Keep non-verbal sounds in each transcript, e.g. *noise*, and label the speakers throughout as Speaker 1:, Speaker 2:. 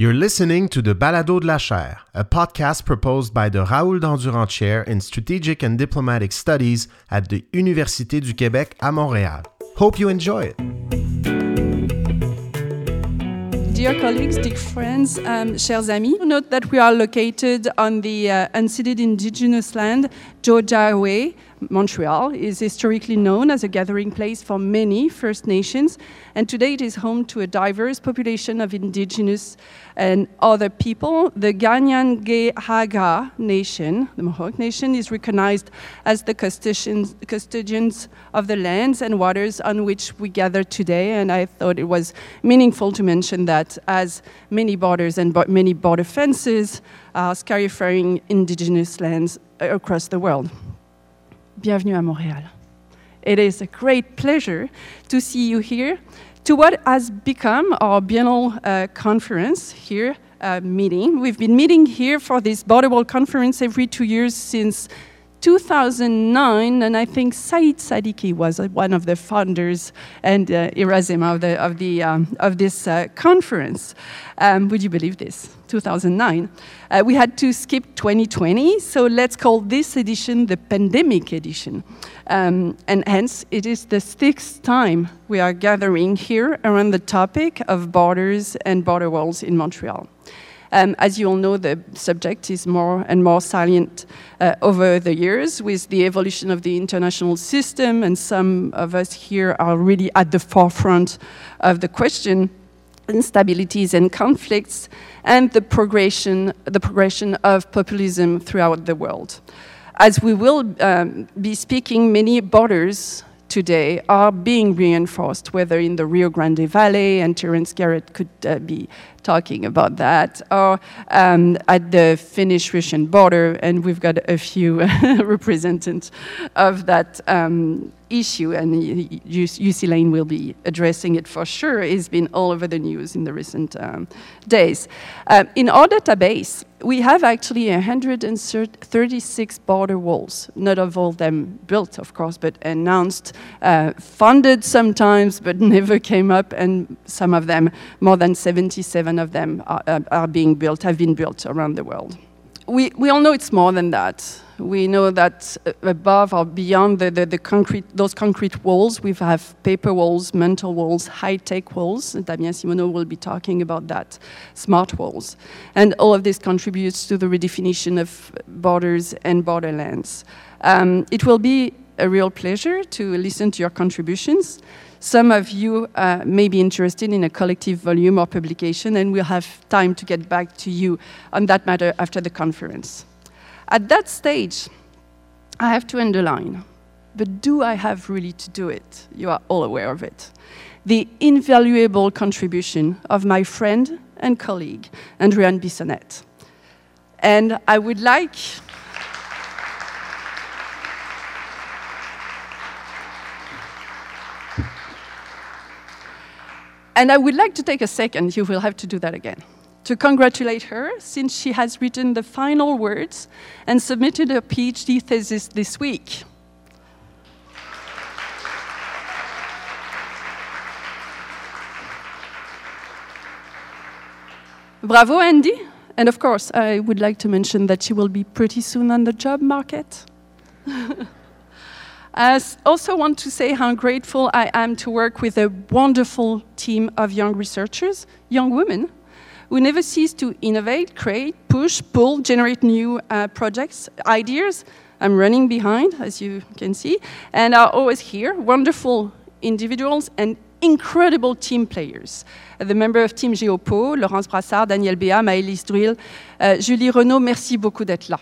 Speaker 1: You're listening to the Balado de la Chaire, a podcast proposed by the Raoul Dandurand Chair in Strategic and Diplomatic Studies at the Université du Québec à Montréal. Hope you enjoy it.
Speaker 2: Dear colleagues, dear friends, um, chers amis, note that we are located on the uh, unceded indigenous land, Tiohtià:ke, Montreal is historically known as a gathering place for many First Nations, and today it is home to a diverse population of indigenous and other people. The Kanien'kehá:ka Nation, the Mohawk Nation, is recognized as the custodians, custodians of the lands and waters on which we gather today, and I thought it was meaningful to mention that as many borders and bo- many border fences are scarifying indigenous lands across the world. Bienvenue à Montréal. It is a great pleasure to see you here to what has become our biennial uh, conference here uh, meeting. We've been meeting here for this Border Wall conference every two years since 2009, and I think Saïd Saddiki was uh, one of the founders and uh, of, the, of, the, um, of this uh, conference. Um, would you believe this? 2009. Uh, we had to skip 2020, so let's call this edition the pandemic edition. Um, and hence, it is the sixth time we are gathering here around the topic of borders and border walls in Montreal. Um, as you all know, the subject is more and more salient uh, over the years with the evolution of the international system, and some of us here are really at the forefront of the question instabilities and conflicts, and the progression, the progression of populism throughout the world. As we will um, be speaking, many borders today are being reinforced, whether in the Rio Grande Valley, and Terence Garrett could uh, be talking about that, or um, at the Finnish Russian border, and we've got a few *laughs* representatives of that um, issue, and Jussi Laine will be addressing it for sure. It's been all over the news in the recent um, days. Uh, in our database, we have actually 136 border walls, not of all of them built, of course, but announced, uh, funded sometimes, but *laughs* never came up, and some of them, more than 77 of them, are, uh, are being built, have been built around the world. We, we all know it's more than that we know that above or beyond the, the, the, concrete, those concrete walls, we have paper walls, mental walls, high-tech walls. Damien Simonneau will be talking about that, smart walls. And all of this contributes to the redefinition of borders and borderlands. Um, it will be a real pleasure to listen to your contributions. Some of you uh, may be interested in a collective volume or publication, and we'll have time to get back to you on that matter after the conference. At that stage, I have to underline, but do I have really to do it? You are all aware of it. The invaluable contribution of my friend and colleague, Andréane Bissonnette. And I would like And I would like to take a second, you will have to do that again to congratulate her since she has written the final words and submitted her PhD thesis this week. Bravo, Andy. And of course, I would like to mention that she will be pretty soon on the job market. *laughs* I also want to say how grateful I am to work with a wonderful team of young researchers, young women, who never cease to innovate, create, push, pull, generate new uh, projects, ideas. I'm running behind, as you can see, and are always here. Wonderful individuals and incredible team players. The member of Team Géopo, Laurence Brassard, Daniel Béat, Maëlys Druil, uh, Julie Renaud, merci beaucoup d'être là.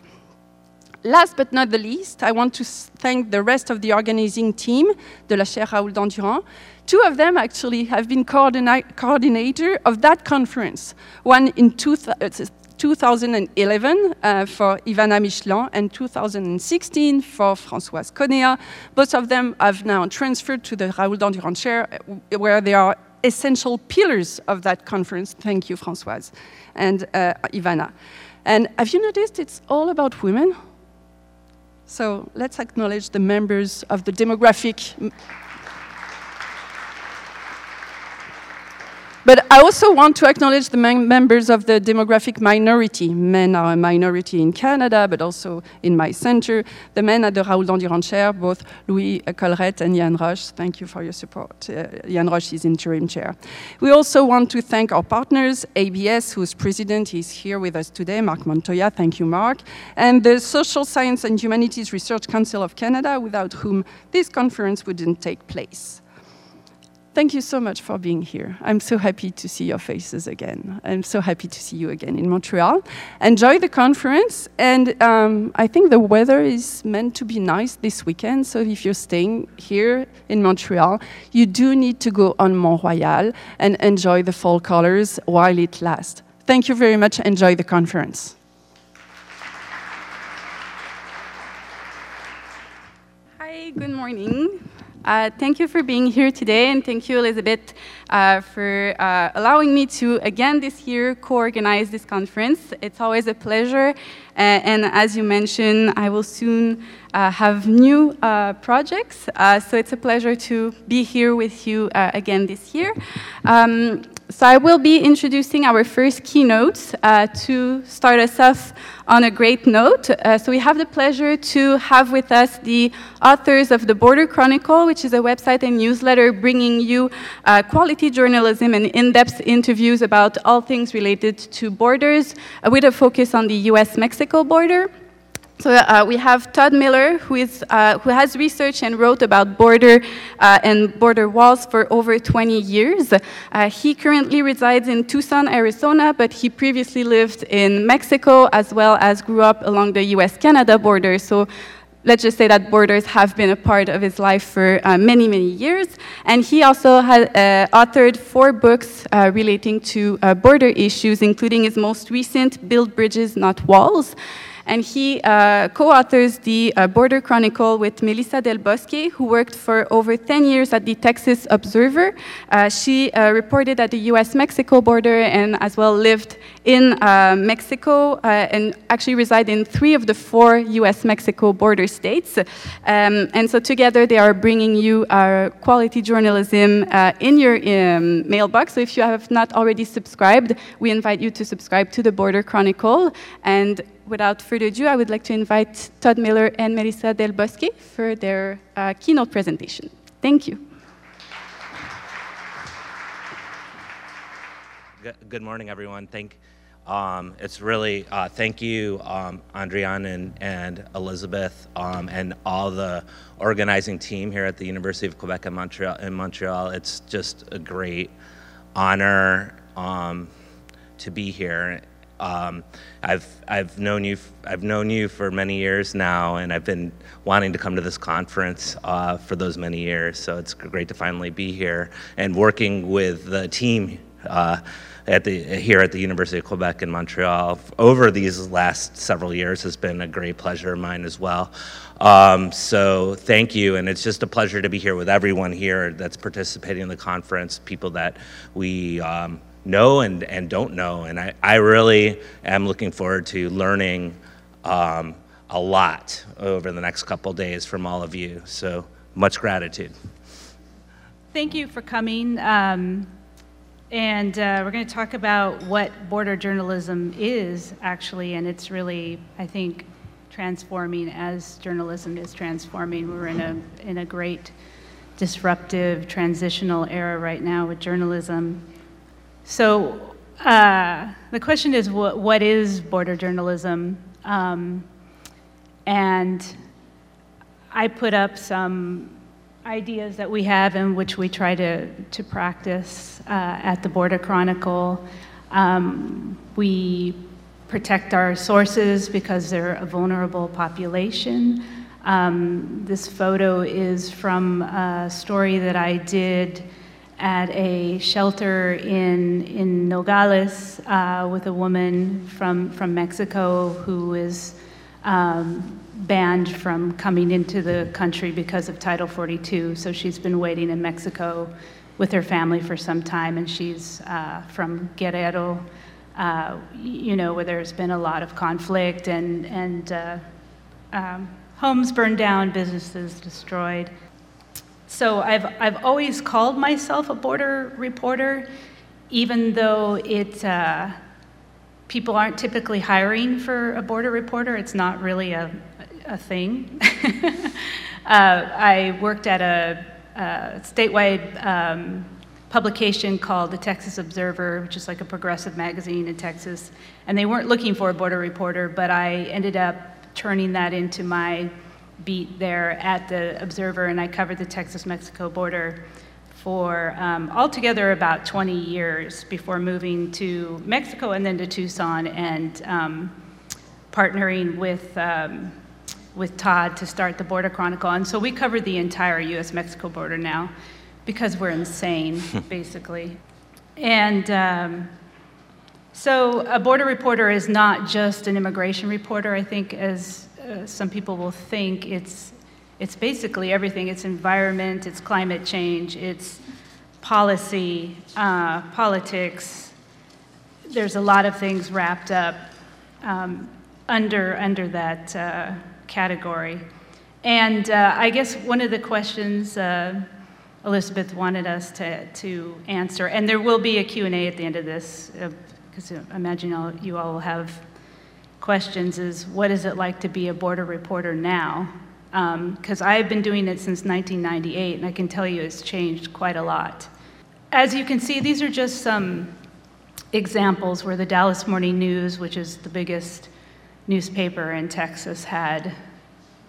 Speaker 2: Last but not the least, I want to thank the rest of the organizing team de la chaire Raoul Dandurand. Two of them actually have been coordina coordinator of that conference, one in two 2011 uh, for Ivana Michelin and 2016 for Françoise Conea. Both of them have now transferred to the Raoul Dandurand chair, uh, where they are essential pillars of that conference. Thank you, Françoise and uh, Ivana. And have you noticed it's all about women? So let's acknowledge the members of the demographic But I also want to acknowledge the mem- members of the demographic minority. Men are a minority in Canada, but also in my center. The men at the Raoul Dandurand chair, both Louis Colrette and Jan Roche. Thank you for your support. Uh, Jan Roche is interim chair. We also want to thank our partners, ABS, whose president is here with us today, Mark Montoya. Thank you, Mark. And the Social Science and Humanities Research Council of Canada, without whom this conference wouldn't take place. Thank you so much for being here. I'm so happy to see your faces again. I'm so happy to see you again in Montreal. Enjoy the conference, and um, I think the weather is meant to be nice this weekend. So if you're staying here in Montreal, you do need to go on Mont Royal and enjoy the fall colors while it lasts. Thank you very much. Enjoy the conference.
Speaker 3: Hi, good morning. Uh, thank you for being here today, and thank you, Elizabeth, uh, for uh, allowing me to again this year co organize this conference. It's always a pleasure, uh, and as you mentioned, I will soon uh, have new uh, projects, so it's a pleasure to be here with you again this year. Um, so I will be introducing our first keynote uh, to start us off on a great note. Uh, so we have the pleasure to have with us the authors of the Border Chronicle, which is a website and newsletter bringing you uh, quality journalism and in-depth interviews about all things related to borders, uh, with a focus on the U.S.-Mexico border. So uh, we have Todd Miller, who, is, uh, who has researched and wrote about border uh, and border walls for over 20 years. Uh, he currently resides in Tucson, Arizona, but he previously lived in Mexico as well as grew up along the US-Canada border. So let's just say that borders have been a part of his life for uh, many, many years. And he also has uh, authored four books uh, relating to uh, border issues, including his most recent, Build Bridges, Not Walls and he uh, co-authors the uh, Border Chronicle with Melissa Del Bosque, who worked for over 10 years at the Texas Observer. Uh, she uh, reported at the U.S.-Mexico border and as well lived in uh, Mexico uh, and actually reside in three of the four U.S.-Mexico border states. Um, and so together they are bringing you quality journalism in your um, mailbox. So if you have not already subscribed, we invite you to subscribe to the Border Chronicle and without further ado, I would like to invite Todd Miller and Melissa Del Bosque for their uh, keynote presentation. Thank you.
Speaker 4: Good morning, everyone. Thank, um, it's really, uh, thank you, um, Andréane and, and Elizabeth, um, and all the organizing team here at the University of Quebec in Montreal. In Montreal. It's just a great honor um, to be here um, I've I've known you I've known you for many years now, and I've been wanting to come to this conference uh, for those many years. So it's great to finally be here and working with the team uh, at the here at the University of Quebec in Montreal over these last several years has been a great pleasure of mine as well. Um, so thank you, and it's just a pleasure to be here with everyone here that's participating in the conference, people that we. Um, know and, and don't know. And I, I really am looking forward to learning um, a lot over the next couple days from all of you. So much gratitude.
Speaker 5: Thank you for coming. Um, and uh, we're going to talk about what border journalism is actually, and it's really, I think, transforming as journalism is transforming. We're in a in a great disruptive transitional era right now with journalism. So uh, the question is, what, what is border journalism? Um, and I put up some ideas that we have and which we try to, to practice uh, at the Border Chronicle. Um, we protect our sources because they're a vulnerable population. Um, this photo is from a story that I did at a shelter in, in Nogales uh, with a woman from, from Mexico who is um, banned from coming into the country because of Title 42. So she's been waiting in Mexico with her family for some time, and she's uh, from Guerrero, uh, you know, where there's been a lot of conflict and, and uh, um, homes burned down, businesses destroyed. So I've, I've always called myself a border reporter, even though it, uh, people aren't typically hiring for a border reporter, it's not really a, a thing. *laughs* uh, I worked at a, a statewide um, publication called the Texas Observer, which is like a progressive magazine in Texas. And they weren't looking for a border reporter, but I ended up turning that into my beat there at the Observer, and I covered the Texas Mexico border for um, altogether about 20 years before moving to Mexico and then to Tucson and um, partnering with. Um, with Todd to start the Border Chronicle. And so we covered the entire US Mexico border now because we're insane, *laughs* basically. And um, so a border reporter is not just an immigration reporter, I think, as uh, some people will think. It's, it's basically everything it's environment, it's climate change, it's policy, uh, politics. There's a lot of things wrapped up um, under, under that uh, category. And uh, I guess one of the questions uh, Elizabeth wanted us to, to answer. And there will be a Q&A at the end of this, because I imagine all, you all will have questions, is what is it like to be a border reporter now? Because um, I've been doing it since 1998, and I can tell you it's changed quite a lot. As you can see, these are just some examples where the Dallas Morning News, which is the biggest newspaper in Texas, had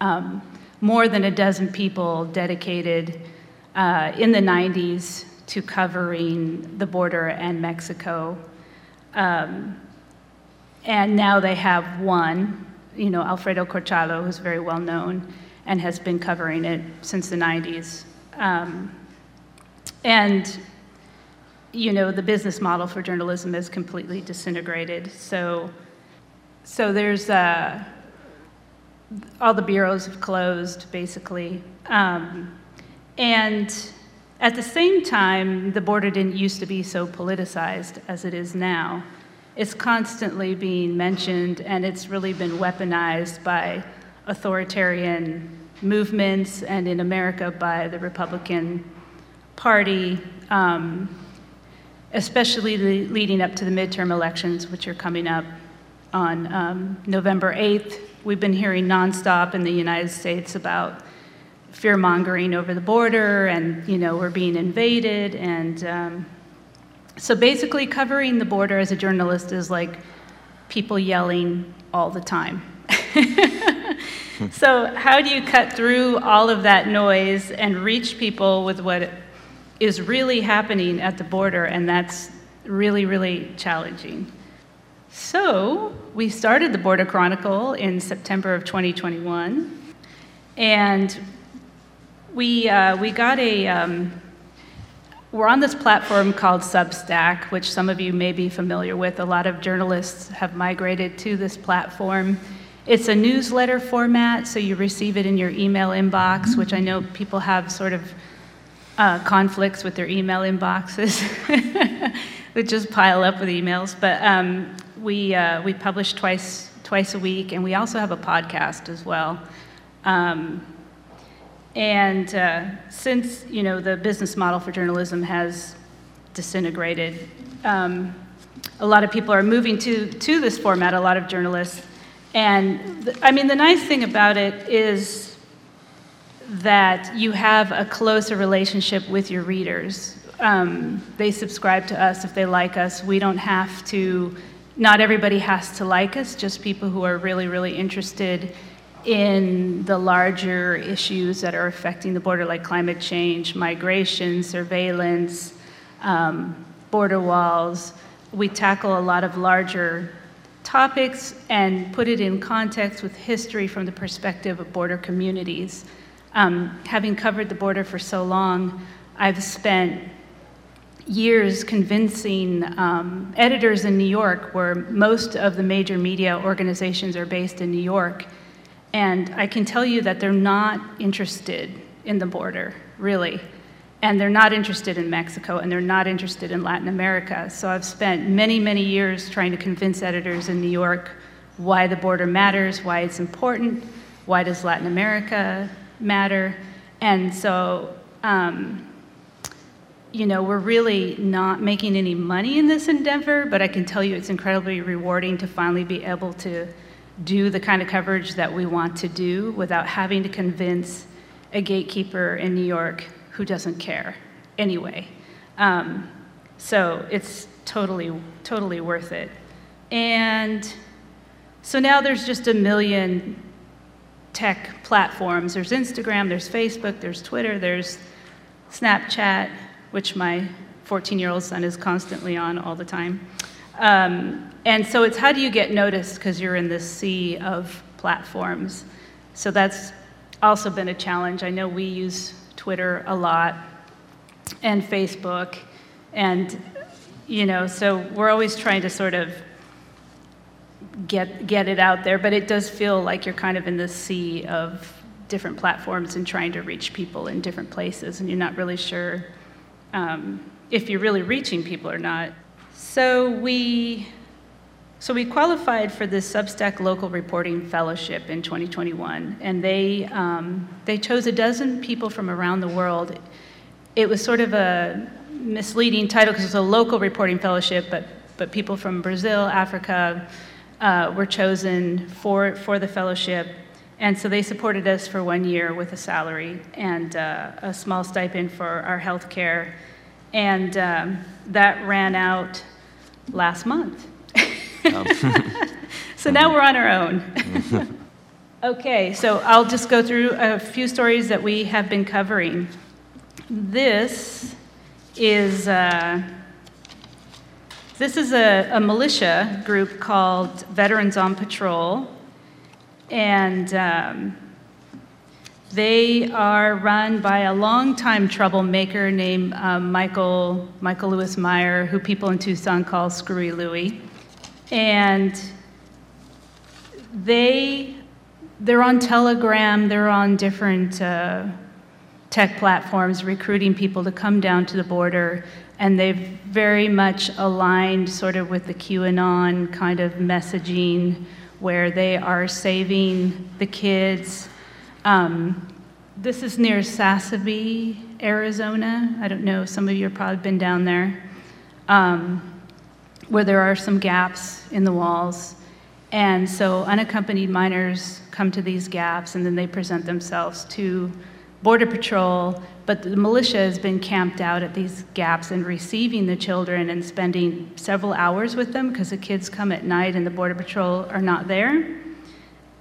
Speaker 5: um, more than a dozen people dedicated uh, in the 90s to covering the border and Mexico. Um, and now they have one, you know, Alfredo Corchado, who's very well known and has been covering it since the 90s. Um, and, you know, the business model for journalism is completely disintegrated. So, so there's uh, all the bureaus have closed, basically. Um, and at the same time, the border didn't used to be so politicized as it is now. It's constantly being mentioned, and it's really been weaponized by authoritarian movements, and in America by the Republican Party, um, especially leading up to the midterm elections, which are coming up on um, November 8th. We've been hearing nonstop in the United States about fear mongering over the border, and you know we're being invaded, and um, so basically covering the border as a journalist is like people yelling all the time. *laughs* so how do you cut through all of that noise and reach people with what is really happening at the border? And that's really, really challenging. So we started the Border Chronicle in September of 2021. And we, uh, we got a, um, we're on this platform called Substack, which some of you may be familiar with. A lot of journalists have migrated to this platform. It's a newsletter format, so you receive it in your email inbox, which I know people have sort of uh, conflicts with their email inboxes. *laughs* they just pile up with emails. But um, we, uh, we publish twice, twice a week, and we also have a podcast as well. Um, and uh, since you know the business model for journalism has disintegrated, um, a lot of people are moving to to this format. A lot of journalists, and th- I mean the nice thing about it is that you have a closer relationship with your readers. Um, they subscribe to us if they like us. We don't have to. Not everybody has to like us. Just people who are really, really interested in the larger issues that are affecting the border, like climate change, migration, surveillance, um, border walls. We tackle a lot of larger topics and put it in context with history from the perspective of border communities. Um, having covered the border for so long, I've spent years convincing um, editors in New York, where most of the major media organizations are based in New York, and I can tell you that they're not interested in the border, really. And they're not interested in Mexico, and they're not interested in Latin America. So I've spent many, many years trying to convince editors in New York why the border matters, why it's important, why does Latin America matter. And so um, you know, we're really not making any money in this endeavor, but I can tell you it's incredibly rewarding to finally be able to do the kind of coverage that we want to do without having to convince a gatekeeper in New York who doesn't care anyway. Um, so it's totally, totally worth it. And so now there's just a million tech platforms. There's Instagram, there's Facebook, there's Twitter, there's Snapchat, which my 14 year old son is constantly on all the time. Um, and so it's how do you get noticed because you're in this sea of platforms. So that's also been a challenge. I know we use Twitter a lot and Facebook, and you know, so we're always trying to sort of get get it out there. But it does feel like you're kind of in the sea of different platforms and trying to reach people in different places, and you're not really sure um, if you're really reaching people or not. So we, so we qualified for this Substack Local Reporting Fellowship in 2021, and they um, they chose a dozen people from around the world. It was sort of a misleading title because it's a local reporting fellowship, but but people from Brazil, Africa, uh, were chosen for for the fellowship. And so they supported us for one year with a salary and uh, a small stipend for our health care. And um, that ran out last month. *laughs* so now we're on our own. *laughs* okay, so I'll just go through a few stories that we have been covering. This is. Uh, this is a, a militia group called Veterans on Patrol, and um, they are run by a longtime troublemaker named um, Michael, Michael Lewis Meyer, who people in Tucson call Screwy Louie. And they, they're on Telegram, they're on different uh, tech platforms recruiting people to come down to the border. And they've very much aligned sort of with the QAnon kind of messaging where they are saving the kids. Um, this is near Sasabe, Arizona. I don't know, some of you have probably been down there, um, where there are some gaps in the walls. And so unaccompanied minors come to these gaps and then they present themselves to Border Patrol, but the militia has been camped out at these gaps and receiving the children and spending several hours with them because the kids come at night and the Border Patrol are not there.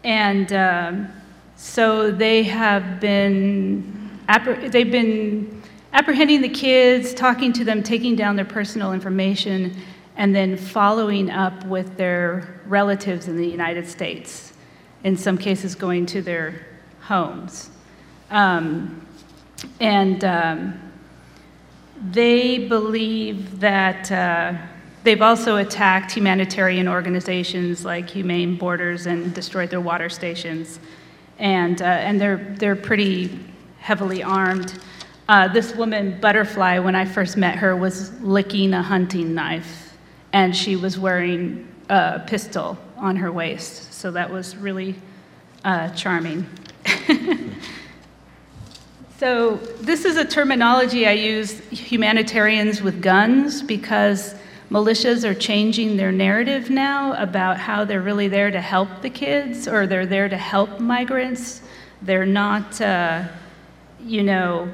Speaker 5: And um, so they have been, they've been apprehending the kids, talking to them, taking down their personal information, and then following up with their relatives in the United States, in some cases going to their homes. Um, and um, they believe that uh, they've also attacked humanitarian organizations like Humane Borders and destroyed their water stations. And, uh, and they're, they're pretty heavily armed. Uh, this woman, Butterfly, when I first met her, was licking a hunting knife, and she was wearing a pistol on her waist. So that was really uh, charming. *laughs* So, this is a terminology I use humanitarians with guns because militias are changing their narrative now about how they're really there to help the kids or they're there to help migrants. They're not, uh, you know,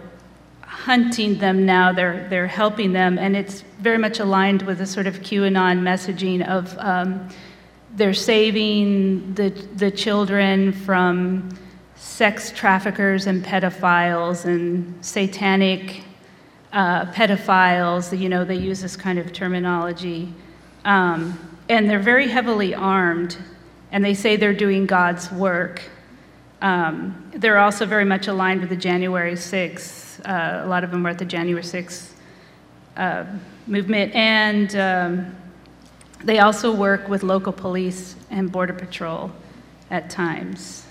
Speaker 5: hunting them now, they're, they're helping them. And it's very much aligned with the sort of QAnon messaging of um, they're saving the, the children from sex traffickers and pedophiles and satanic uh, pedophiles. You know, they use this kind of terminology. Um, and they're very heavily armed, and they say they're doing God's work. Um, they're also very much aligned with the January 6th. Uh, a lot of them were at the January 6th uh, movement. And um, they also work with local police and Border Patrol at times.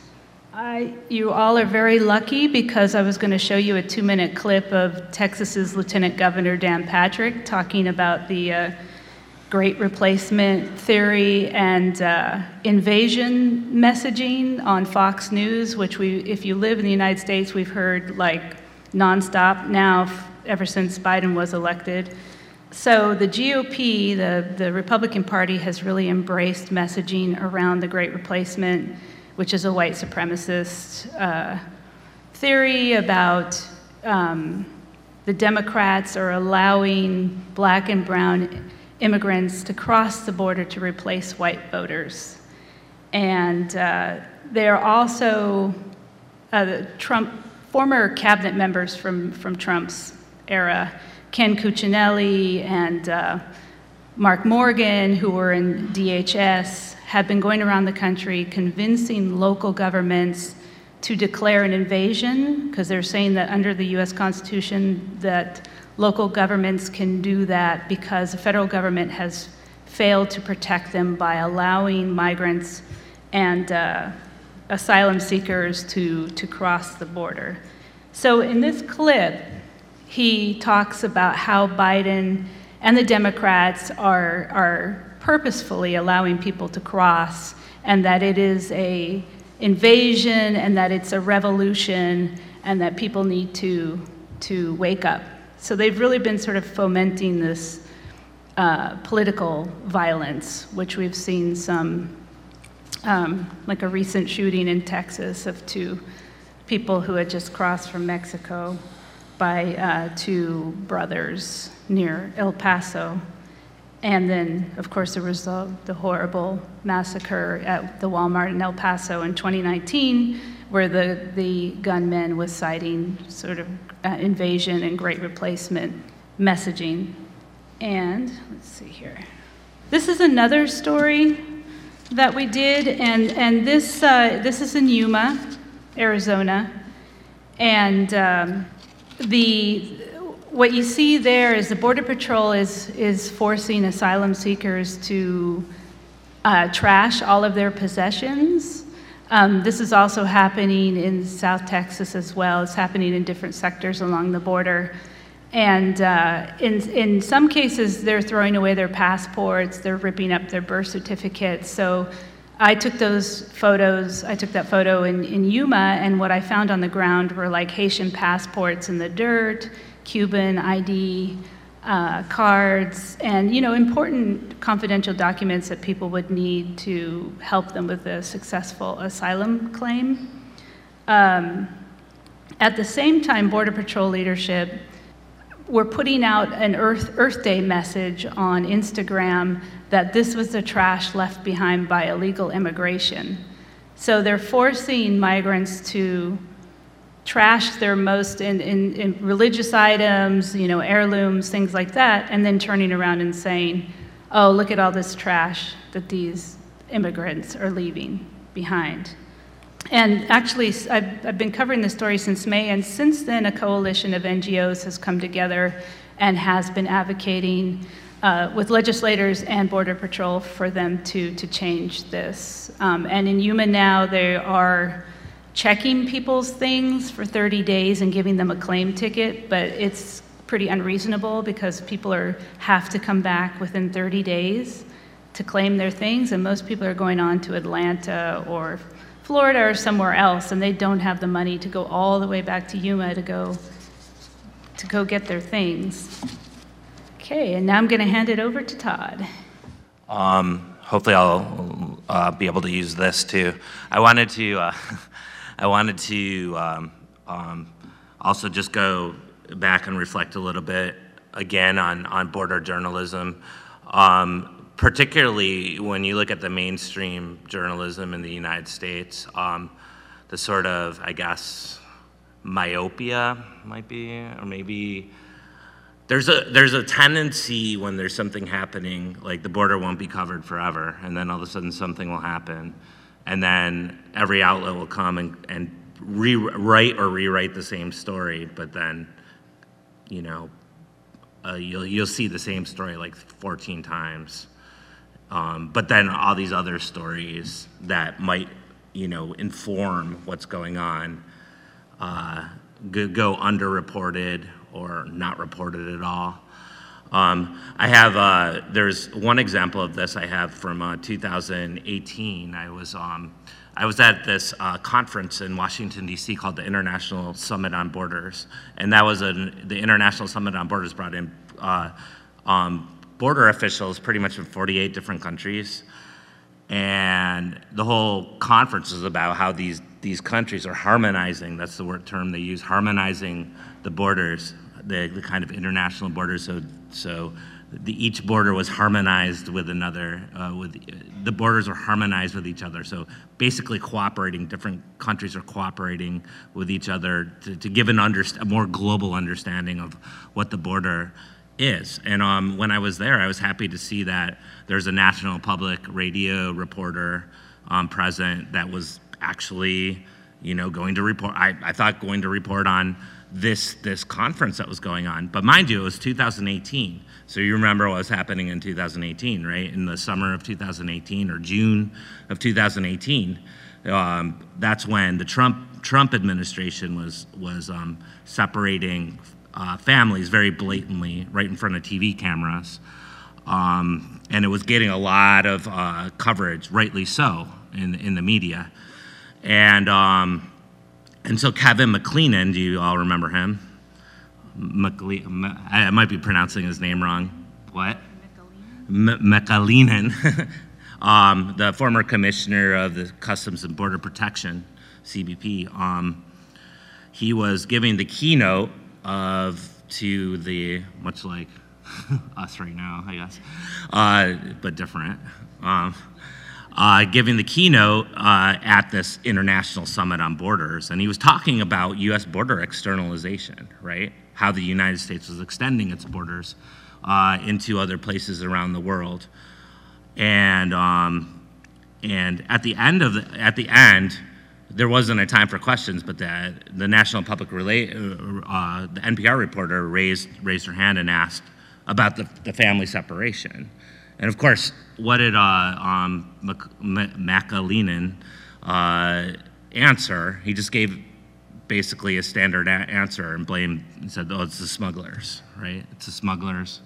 Speaker 5: I, you all are very lucky because I was going to show you a two minute clip of Texas's Lieutenant Governor Dan Patrick talking about the uh, great replacement theory and uh, invasion messaging on Fox News, which we, if you live in the United States, we've heard like nonstop now ever since Biden was elected. So the GOP, the, the Republican Party, has really embraced messaging around the Great Replacement, which is a white supremacist uh, theory about um, the Democrats are allowing black and brown immigrants to cross the border to replace white voters. And uh, they're also uh, Trump, former cabinet members from, from Trump's era, Ken Cuccinelli and uh, Mark Morgan, who were in DHS, have been going around the country convincing local governments to declare an invasion because they're saying that under the US Constitution that local governments can do that because the federal government has failed to protect them by allowing migrants and uh, asylum seekers to, to cross the border. So in this clip, he talks about how Biden and the Democrats are, are purposefully allowing people to cross and that it is a invasion and that it's a revolution and that people need to, to wake up. So they've really been sort of fomenting this uh, political violence, which we've seen some, um, like a recent shooting in Texas of two people who had just crossed from Mexico by uh, two brothers near El Paso. And then, of course, there was the, the, horrible massacre at the Walmart in El Paso in 2019, where the, the gunman was citing sort of uh, invasion and great replacement messaging. And let's see here. This is another story that we did, and, and this, uh, this is in Yuma, Arizona. And um, the, what you see there is the Border Patrol is, is forcing asylum seekers to uh, trash all of their possessions. Um, this is also happening in South Texas as well. It's happening in different sectors along the border. And uh, in, in some cases, they're throwing away their passports, they're ripping up their birth certificates. So I took those photos, I took that photo in, in Yuma, and what I found on the ground were like Haitian passports in the dirt Cuban ID uh, cards, and you know important confidential documents that people would need to help them with a successful asylum claim. Um, at the same time, Border Patrol leadership were putting out an Earth, Earth Day message on Instagram that this was the trash left behind by illegal immigration. So they're forcing migrants to trash their most in, in, in, religious items, you know, heirlooms, things like that, and then turning around and saying, oh, look at all this trash that these immigrants are leaving behind. And actually, I've, I've been covering this story since May, and since then, a coalition of NGOs has come together and has been advocating uh, with legislators and Border Patrol for them to, to change this. Um, and in Yuma now, they are checking people's things for 30 days and giving them a claim ticket, but it's pretty unreasonable because people are have to come back within 30 days to claim their things, and most people are going on to Atlanta or Florida or somewhere else, and they don't have the money to go all the way back to Yuma to go to go get their things. Okay, and now I'm going to hand it over to Todd.
Speaker 4: Um, hopefully, I'll uh, be able to use this too. I wanted to. Uh, *laughs* I wanted to um, um, also just go back and reflect a little bit again on, on border journalism, um, particularly when you look at the mainstream journalism in the United States, um, the sort of, I guess, myopia might be, or maybe there's a there's a tendency when there's something happening, like the border won't be covered forever, and then all of a sudden something will happen and then every outlet will come and, and rewrite or rewrite the same story, but then, you know, uh, you'll, you'll see the same story like 14 times. Um, but then all these other stories that might, you know, inform what's going on uh, go, go underreported or not reported at all. Um, I have, uh, there's one example of this I have from uh, 2018. I was, um, I was at this uh, conference in Washington, D.C. called the International Summit on Borders. And that was a, the International Summit on Borders brought in uh, um, border officials pretty much from 48 different countries. And the whole conference is about how these, these countries are harmonizing, that's the word term they use, harmonizing the borders, the, the kind of international border. So, so the, each border was harmonized with another, uh, with, the borders were harmonized with each other. So basically cooperating, different countries are cooperating with each other to, to give an underst- a more global understanding of what the border is. And um, when I was there, I was happy to see that there's a national public radio reporter um, present that was actually, you know, going to report. I, I thought going to report on this this conference that was going on. But mind you, it was 2018. So you remember what was happening in 2018, right? In the summer of 2018 or June of 2018, um, that's when the Trump Trump administration was was um, separating uh, families very blatantly right in front of TV cameras. Um, and it was getting a lot of uh, coverage, rightly so, in, in the media. And, um, and so Kevin McLennan, do you all remember him? McLe- I might be pronouncing his name wrong. What? McAleenan, *laughs* um, the former commissioner of the Customs and Border Protection, CBP. Um, he was giving the keynote of to the much like *laughs* us right now, I guess, uh, but different. Um, uh, giving the keynote uh, at this international summit on borders, and he was talking about U.S. border externalization, right? How the United States was extending its borders uh, into other places around the world, and um, and at the end of the, at the end, there wasn't a time for questions, but the, the National Public Relay, uh, uh, the NPR reporter raised, raised her hand and asked about the, the family separation. And of course, what did uh, um, uh, answer? He just gave basically a standard a- answer and blamed, and said, oh, it's the smugglers, right? It's the smugglers.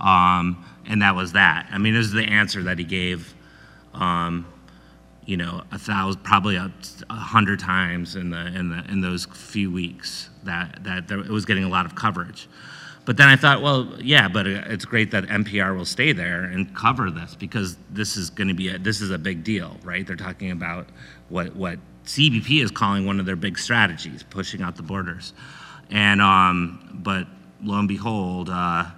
Speaker 4: Um, and that was that. I mean, this is the answer that he gave. Um, you know, a thousand, probably a, a, hundred times in the in the in those few weeks that that there, it was getting a lot of coverage. But then I thought, well, yeah, but it's great that NPR will stay there and cover this because this is going to be a, this is a big deal, right? They're talking about what what CBP is calling one of their big strategies, pushing out the borders, and um, but lo and behold. Uh,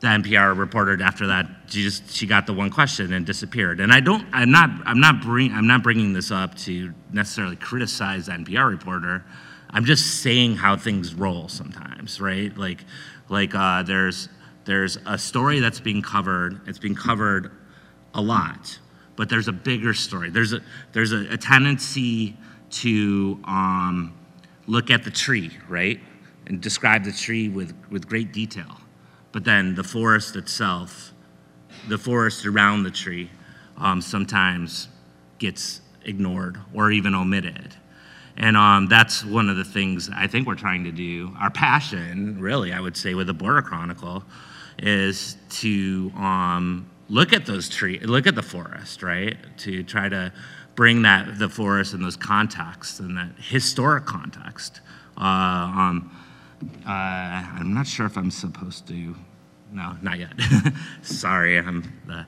Speaker 4: the NPR reporter after that she just she got the one question and disappeared. And I don't I'm not I'm not bring I'm not bringing this up to necessarily criticize the NPR reporter. I'm just saying how things roll sometimes, right? Like like uh, there's there's a story that's being covered. It's being covered a lot, but there's a bigger story. There's a there's a, a tendency to um, look at the tree, right, and describe the tree with with great detail but then the forest itself, the forest around the tree, um, sometimes gets ignored or even omitted. And um, that's one of the things I think we're trying to do. Our passion, really, I would say, with the Border Chronicle, is to um, look at those trees, look at the forest, right? To try to bring that the forest in those contexts and that historic context. Uh, um, uh, I'm not sure if I'm supposed to. No, not yet. *laughs* Sorry, I'm. The,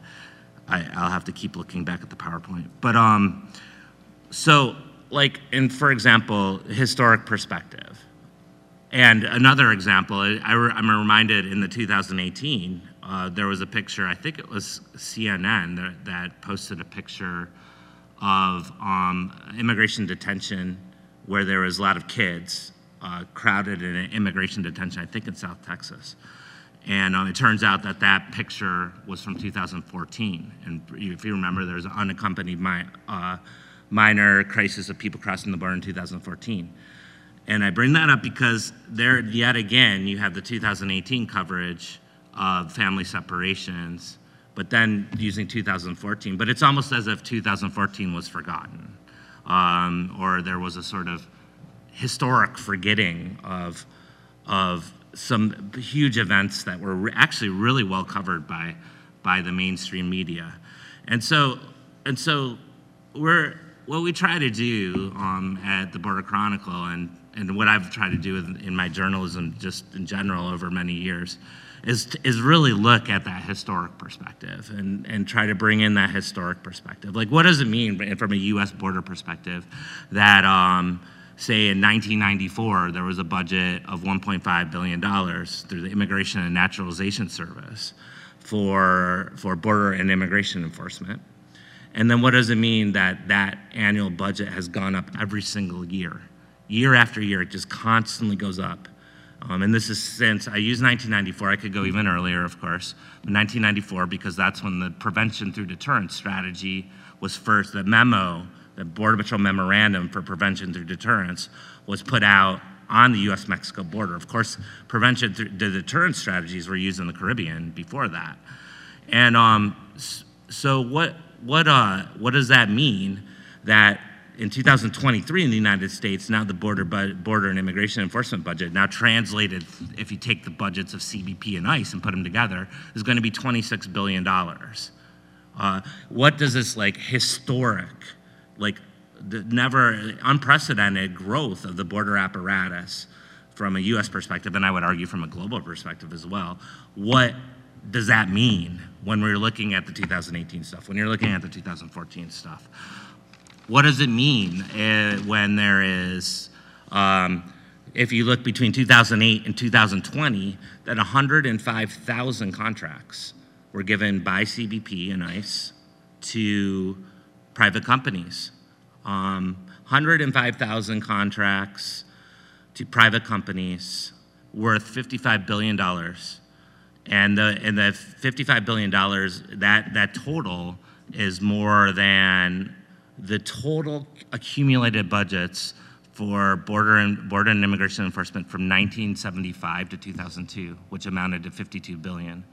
Speaker 4: I, I'll have to keep looking back at the PowerPoint. But um, so like in for example, historic perspective. And another example, I, am reminded in the 2018, uh, there was a picture, I think it was CNN that, that posted a picture of um, immigration detention where there was a lot of kids uh, crowded in immigration detention, I think in South Texas. And um, it turns out that that picture was from 2014. And if you remember, there was an unaccompanied mi- uh, minor crisis of people crossing the border in 2014. And I bring that up because there, yet again, you have the 2018 coverage of family separations, but then using 2014. But it's almost as if 2014 was forgotten, um, or there was a sort of historic forgetting of, of some huge events that were re- actually really well covered by by the mainstream media, and so and so we're what we try to do um, at the Border Chronicle and and what I've tried to do in, my journalism just in general over many years is is really look at that historic perspective and and try to bring in that historic perspective. Like, what does it mean from a U.S. border perspective that um, say in 1994 there was a budget of 1.5 billion dollars through the Immigration and Naturalization Service for for border and immigration enforcement. And then what does it mean that that annual budget has gone up every single year? Year after year, it just constantly goes up. Um, and this is since I used 1994. I could go even earlier, of course, but 1994 because that's when the prevention through deterrence strategy was first. The memo, the Border Patrol memorandum for prevention through deterrence, was put out on the U.S.-Mexico border. Of course, prevention through the deterrence strategies were used in the Caribbean before that. And um, so, what what uh, what does that mean? That in 2023 in the United States, now the border, border and immigration enforcement budget, now translated, if you take the budgets of CBP and ICE and put them together, is going to be $26 billion. Uh, what does this like historic, like the never unprecedented growth of the border apparatus from a US perspective, and I would argue from a global perspective as well, what does that mean when we're looking at the 2018 stuff, when you're looking at the 2014 stuff? What does it mean uh, when there is, um, if you look between 2008 and 2020, that 105,000 contracts were given by CBP and ICE to private companies. Um, 105,000 contracts to private companies worth $55 billion. And the, and the $55 billion, that, that total is more than the total accumulated budgets for border and border and immigration enforcement from 1975 to 2002, which amounted to 52 billion.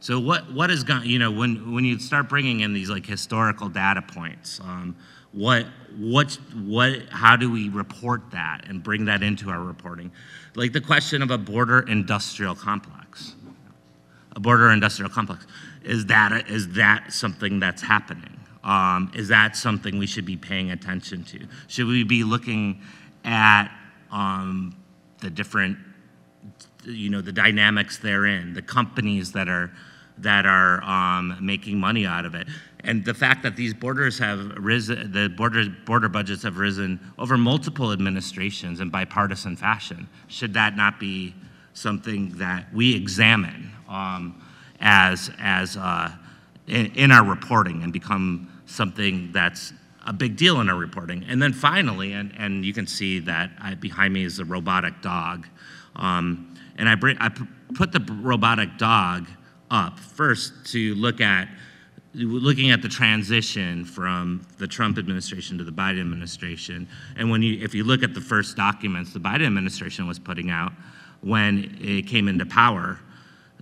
Speaker 4: So what what has gone? You know, when when you start bringing in these like historical data points, um, what what what? How do we report that and bring that into our reporting? Like the question of a border industrial complex, a border industrial complex, is that is that something that's happening? Um, is that something we should be paying attention to? Should we be looking at um, the different, you know, the dynamics therein, the companies that are that are um, making money out of it, and the fact that these borders have risen, the border border budgets have risen over multiple administrations in bipartisan fashion. Should that not be something that we examine um, as as uh, in, in our reporting and become something that's a big deal in our reporting. And then finally, and, and you can see that I, behind me is a robotic dog. Um, and I, bring, I put the robotic dog up first to look at looking at the transition from the Trump administration to the Biden administration. And when you, if you look at the first documents the Biden administration was putting out when it came into power,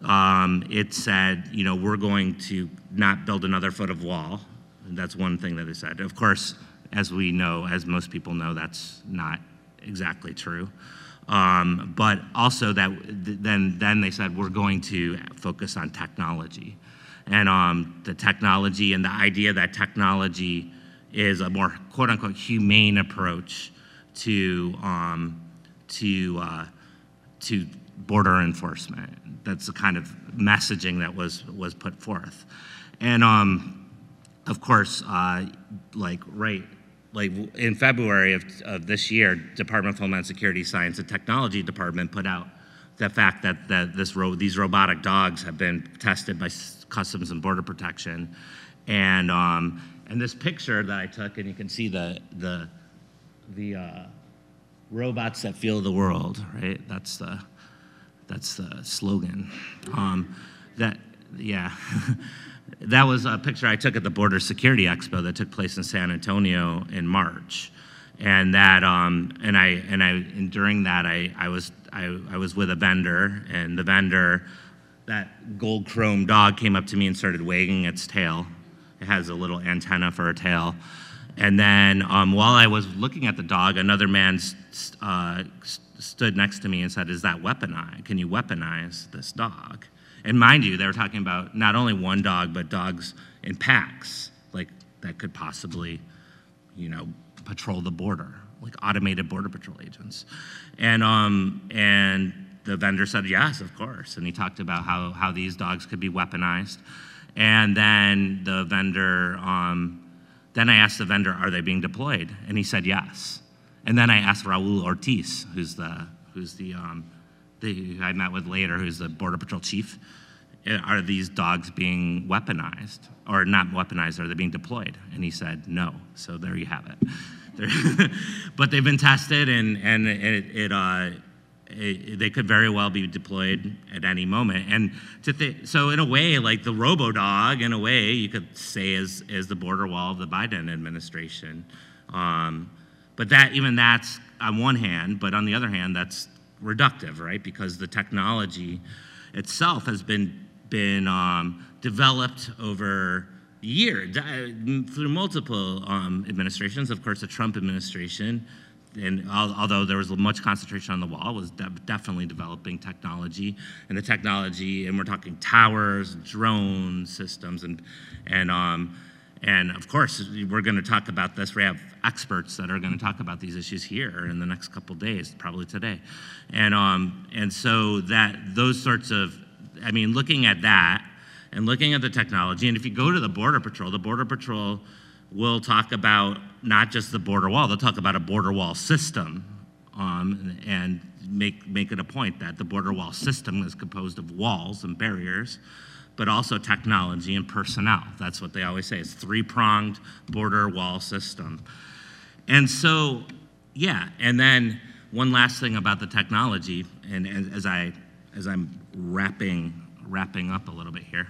Speaker 4: um, it said, you know, we're going to not build another foot of wall. That's one thing that they said. Of course, as we know, as most people know, that's not exactly true. Um, but also that then then they said we're going to focus on technology, and um, the technology and the idea that technology is a more quote unquote humane approach to um, to uh, to border enforcement. That's the kind of messaging that was was put forth, and um, of course, uh, like right, like in February of, of this year, Department of Homeland Security Science and Technology Department put out the fact that, that this ro- these robotic dogs have been tested by Customs and Border Protection, and um, and this picture that I took, and you can see the the the uh, robots that feel the world, right? That's the that's the slogan. Um, that yeah. *laughs* that was a picture I took at the Border Security Expo that took place in San Antonio in March, and that um, and I and I and during that I I was I, I was with a vendor and the vendor that gold chrome dog came up to me and started wagging its tail. It has a little antenna for a tail, And then um, while I was looking at the dog, another man st- uh, stood next to me and said, Is that weaponized? Can you weaponize this dog? And mind you, they were talking about not only one dog, but dogs in packs, like that could possibly, you know, patrol the border, like automated border patrol agents. And, um, and the vendor said, Yes, of course. And he talked about how, how these dogs could be weaponized. And then the vendor, um, then I asked the vendor, Are they being deployed? And he said, Yes. And then I asked Raul Ortiz, who's the, who's the, um, the I met with later, who's the Border Patrol chief, "Uh, are these dogs being weaponized? Or not weaponized, are they being deployed? And he said, no. So there you have it. *laughs* But they've been tested, and, and it, it, uh, they could very well be deployed at any moment. And so in a way, like the robo dog, in a way, you could say is, is the border wall of the Biden administration. Um, but that even that's on one hand, but on the other hand, that's reductive, right? Because the technology itself has been been um, developed over years through multiple um, administrations. Of course, the Trump administration, and although there was much concentration on the wall, was de- definitely developing technology, and the technology, and we're talking towers, drone systems, and and um, and of course, we're going to talk about this. We have experts that are going to talk about these issues here in the next couple days, probably today. And, um, and so that those sorts of, I mean, looking at that and looking at the technology, and if you go to the Border Patrol, the Border Patrol will talk about not just the border wall, they'll talk about a border wall system um, and make, make it a point that the border wall system is composed of walls and barriers but also technology and personnel. That's what they always say. It's three-pronged border wall system. And so, yeah, and then one last thing about the technology, and, and as I as I'm wrapping wrapping up a little bit here,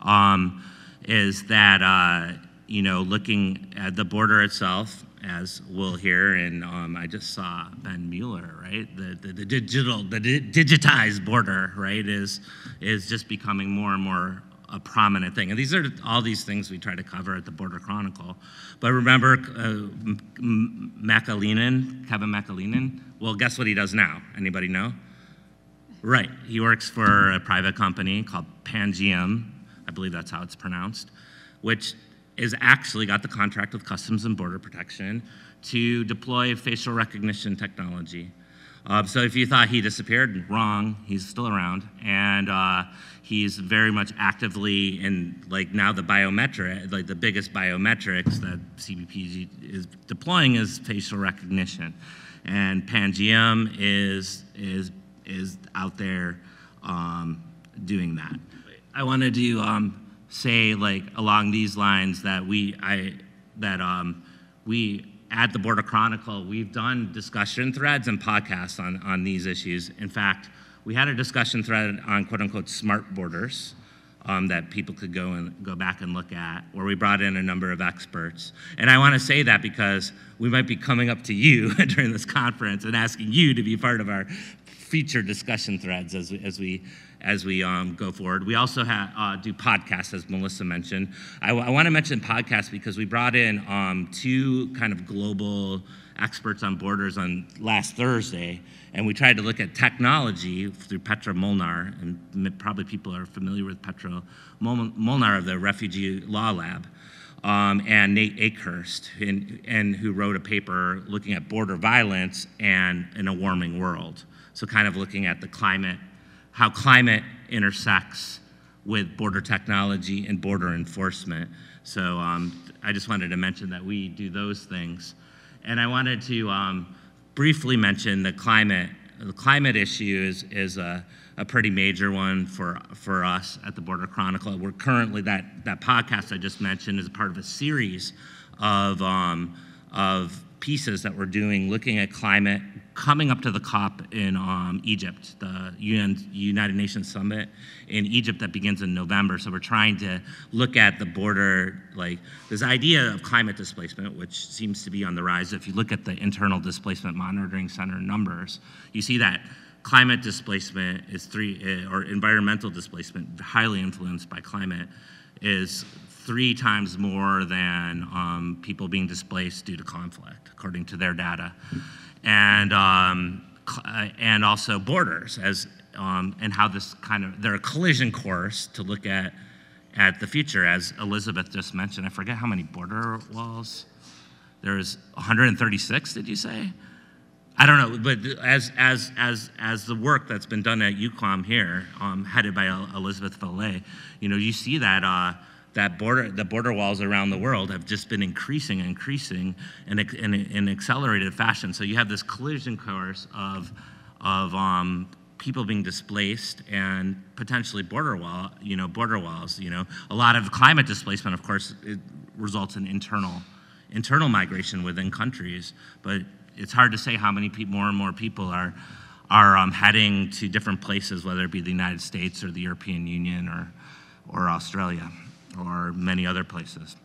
Speaker 4: um, is that uh, you know looking at the border itself, as we'll hear, and um, I just saw Ben Muller, right? The, the, the digital, the di- digitized border, right, is is just becoming more and more a prominent thing. And these are all these things we try to cover at the Border Chronicle. But remember uh, M- M- Kevin McAleenan? Well, guess what he does now? Anybody know? Right. He works for a private company called Pangiam, I believe that's how it's pronounced, which is actually got the contract with Customs and Border Protection to deploy facial recognition technology. Uh, so if you thought he disappeared, wrong. He's still around, and uh, he's very much actively in like now the biometric, like the biggest biometrics that CBP is deploying is facial recognition, and Pangiam is is is out there um, doing that. I wanted to um, say like along these lines that we I that um, we at the Border Chronicle we've done discussion threads and podcasts on on these issues. In fact, we had a discussion thread on quote unquote smart borders. Um, that people could go and go back and look at, where we brought in a number of experts. And I want to say that because we might be coming up to you *laughs* during this conference and asking you to be part of our feature discussion threads as we, as we as we um, go forward. We also uh, do podcasts, as Melissa mentioned. I, want to mention podcasts because we brought in um, two kind of global experts on borders on last Thursday, and we tried to look at technology through Petra Molnar, and probably people are familiar with Petra Mol- Molnar of the Refugee Law Lab. Um, and Nate Akehurst, and, and who wrote a paper looking at border violence and in a warming world. So, kind of looking at the climate, how climate intersects with border technology and border enforcement. So, um, I just wanted to mention that we do those things. And I wanted to um, briefly mention the climate. The climate issue is, is a, a pretty major one for, for us at the Border Chronicle. We're currently, that, that podcast I just mentioned is part of a series of, um, of pieces that we're doing looking at climate coming up to the COP in um, Egypt, the UN, United Nations Summit in Egypt that begins in November. So we're trying to look at the border, like this idea of climate displacement, which seems to be on the rise. If you look at the Internal Displacement Monitoring Center numbers, you see that climate displacement is three, uh, or environmental displacement, highly influenced by climate, is three times more than um, people being displaced due to conflict, according to their data, and um, uh, and also borders as um, and how this kind of they're a collision course to look at at the future, as Elizabeth just mentioned. I forget how many border walls. There's 136. Did you say? I don't know, but as as as as the work that's been done at UQAM here, um, headed by Elizabeth Vallet, you know, you see that uh, that border the border walls around the world have just been increasing increasing in, in, in accelerated fashion. So you have this collision course of of um, people being displaced and potentially border wall, you know, border walls. You know, a lot of climate displacement, of course, it results in internal internal migration within countries, but it's hard to say how many people, more and more people are, are um, heading to different places, whether it be the United States or the European Union or, or Australia or many other places.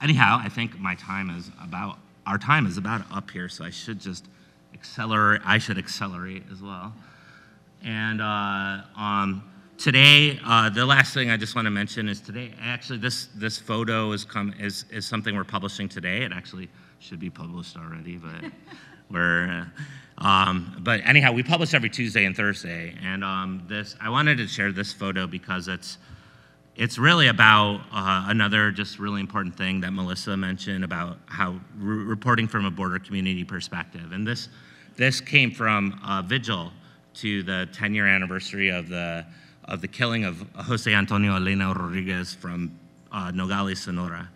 Speaker 4: Anyhow, I think my time is about, our time is about up here, so I should just accelerate, I should accelerate as well. And uh, um, today, uh, the last thing I just want to mention is today, actually, this, this photo is, come, is, is something we're publishing today. It actually should be published already, but *laughs* we're. Uh, um, but anyhow, we publish every Tuesday and Thursday, and um, this I wanted to share this photo because it's it's really about uh, another just really important thing that Melissa mentioned about how re- reporting from a border community perspective, and this this came from a vigil to the 10 year anniversary of the of the killing of Jose Antonio Elena Rodriguez from uh, Nogales, Sonora.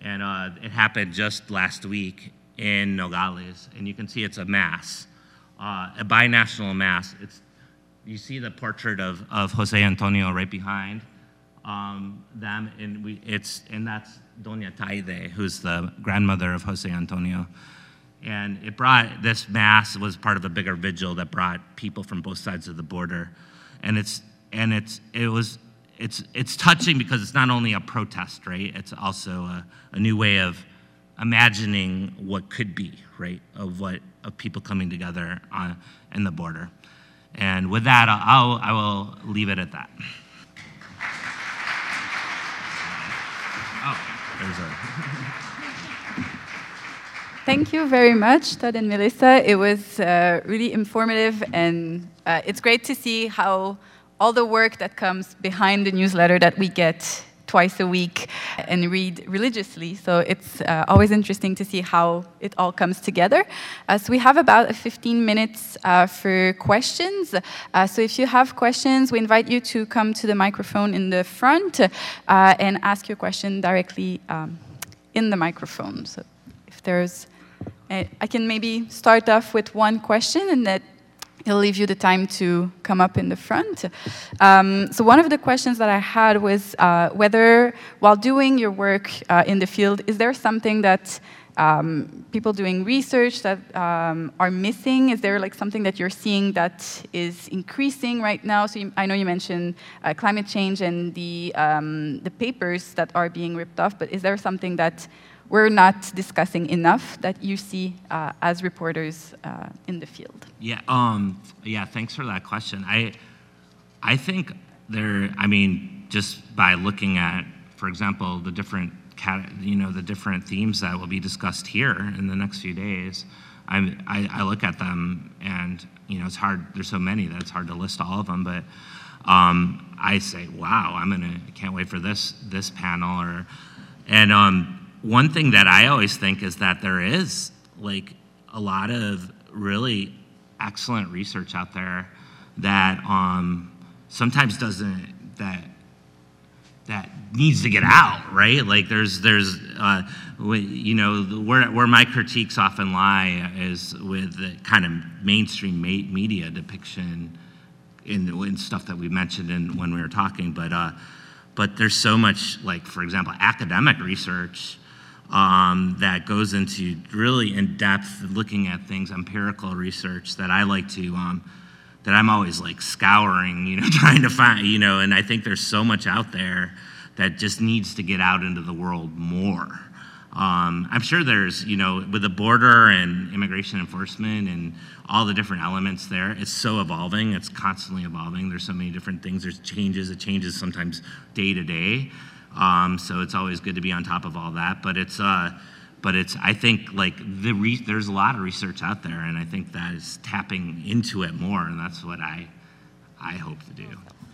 Speaker 4: And uh, it happened just last week in Nogales, and you can see it's a mass, uh, a binational mass. It's you see the portrait of, of Jose Antonio right behind um, them, and we it's and that's Doña Taide, who's the grandmother of Jose Antonio. And it brought this mass was part of a bigger vigil that brought people from both sides of the border, and it's and it's it was it's, it's touching because it's not only a protest, right? It's also a, a new way of imagining what could be, right? Of what of people coming together on, in the border. And with that, I'll, I will leave it at that. Oh, there's
Speaker 3: a. Thank you very much, Todd and Melissa. It was uh, really informative, and uh, it's great to see how all the work that comes behind the newsletter that we get twice a week and read religiously. So it's uh, always interesting to see how it all comes together. Uh, so we have about 15 minutes uh, for questions. Uh, so if you have questions, we invite you to come to the microphone in the front uh, and ask your question directly um, in the microphone. So if there's, I can maybe start off with one question and that He'll leave you the time to come up in the front. Um, so one of the questions that I had was uh, whether, while doing your work uh, in the field, is there something that um, people doing research that um, are missing? Is there like something that you're seeing that is increasing right now? So you, I know you mentioned uh, climate change and the um, the papers that are being ripped off, but is there something that we're not discussing enough that you see uh, as reporters uh, in the field?
Speaker 4: Yeah, um, yeah. Thanks for that question. I, I think there. I mean, just by looking at, for example, the different, you know, the different themes that will be discussed here in the next few days. I, I, I look at them, and you know, it's hard. There's so many that it's hard to list all of them, but. Um, I say, wow, I'm gonna, can't wait for this this panel, or, and um, one thing that I always think is that there is like a lot of really excellent research out there that um, sometimes doesn't that that needs to get out, right? Like there's there's uh, you know where where my critiques often lie is with the kind of mainstream media depiction in, in stuff that we mentioned in when we were talking, but uh, but there's so much like for example academic research um, that goes into really in depth looking at things, empirical research that I like to, um, that I'm always like scouring, you know, *laughs* trying to find, you know, and I think there's so much out there that just needs to get out into the world more. Um, I'm sure there's, you know, with the border and immigration enforcement and all the different elements there, it's so evolving. It's constantly evolving. There's so many different things. There's changes. It changes sometimes day to day. Um, so it's always good to be on top of all that. But it's, uh, but it's, I think like the re- there's a lot of research out there, and I think that is tapping into it more, and that's what I, I hope to do.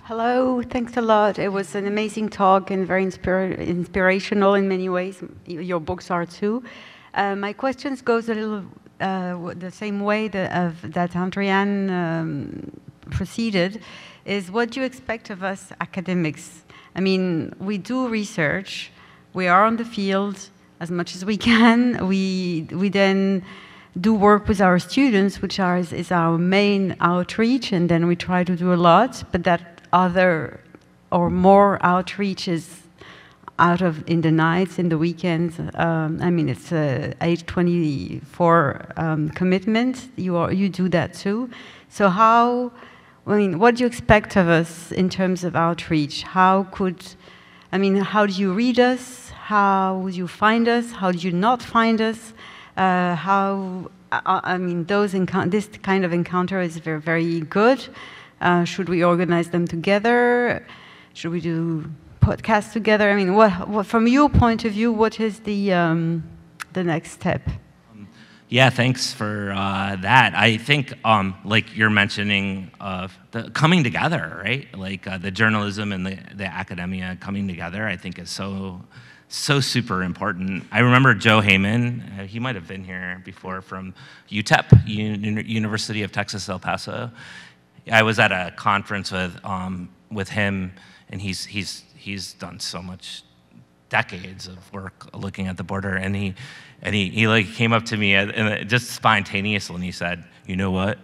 Speaker 6: Hello, thanks a lot. It was an amazing talk and very inspira- inspirational in many ways. Your books are too. Uh, my questions goes a little uh, the same way that, of, that Andréane um, proceeded. Is what do you expect of us academics? I mean, we do research, we are on the field as much as we can. We we then do work with our students, which are, is, our main outreach, and then we try to do a lot. But that other or more outreach is out of in the nights, in the weekends. Um, I mean, it's a 824 um, commitment. You are you do that too. So how? I mean, what do you expect of us in terms of outreach? How could, I mean, how do you read us? How would you find us? How do you not find us? Uh, how? I, I mean, those this kind of encounter is very very good. Uh, should we organize them together? Should we do podcasts together? I mean, what, what from your point of view, what is the, um, the next step?
Speaker 4: Yeah, thanks for uh, that. I think, um, like you're mentioning, uh, the coming together, right? Like uh, the journalism and the, the academia coming together, I think is so, so super important. I remember Joe Heyman, uh, he might have been here before from UTEP, University of Texas El Paso. I was at a conference with um, with him, and he's he's he's done so much decades of work looking at the border, and he and he, he like came up to me and just spontaneously, and he said, "You know what?"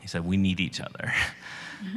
Speaker 4: He said, "We need each other." *laughs*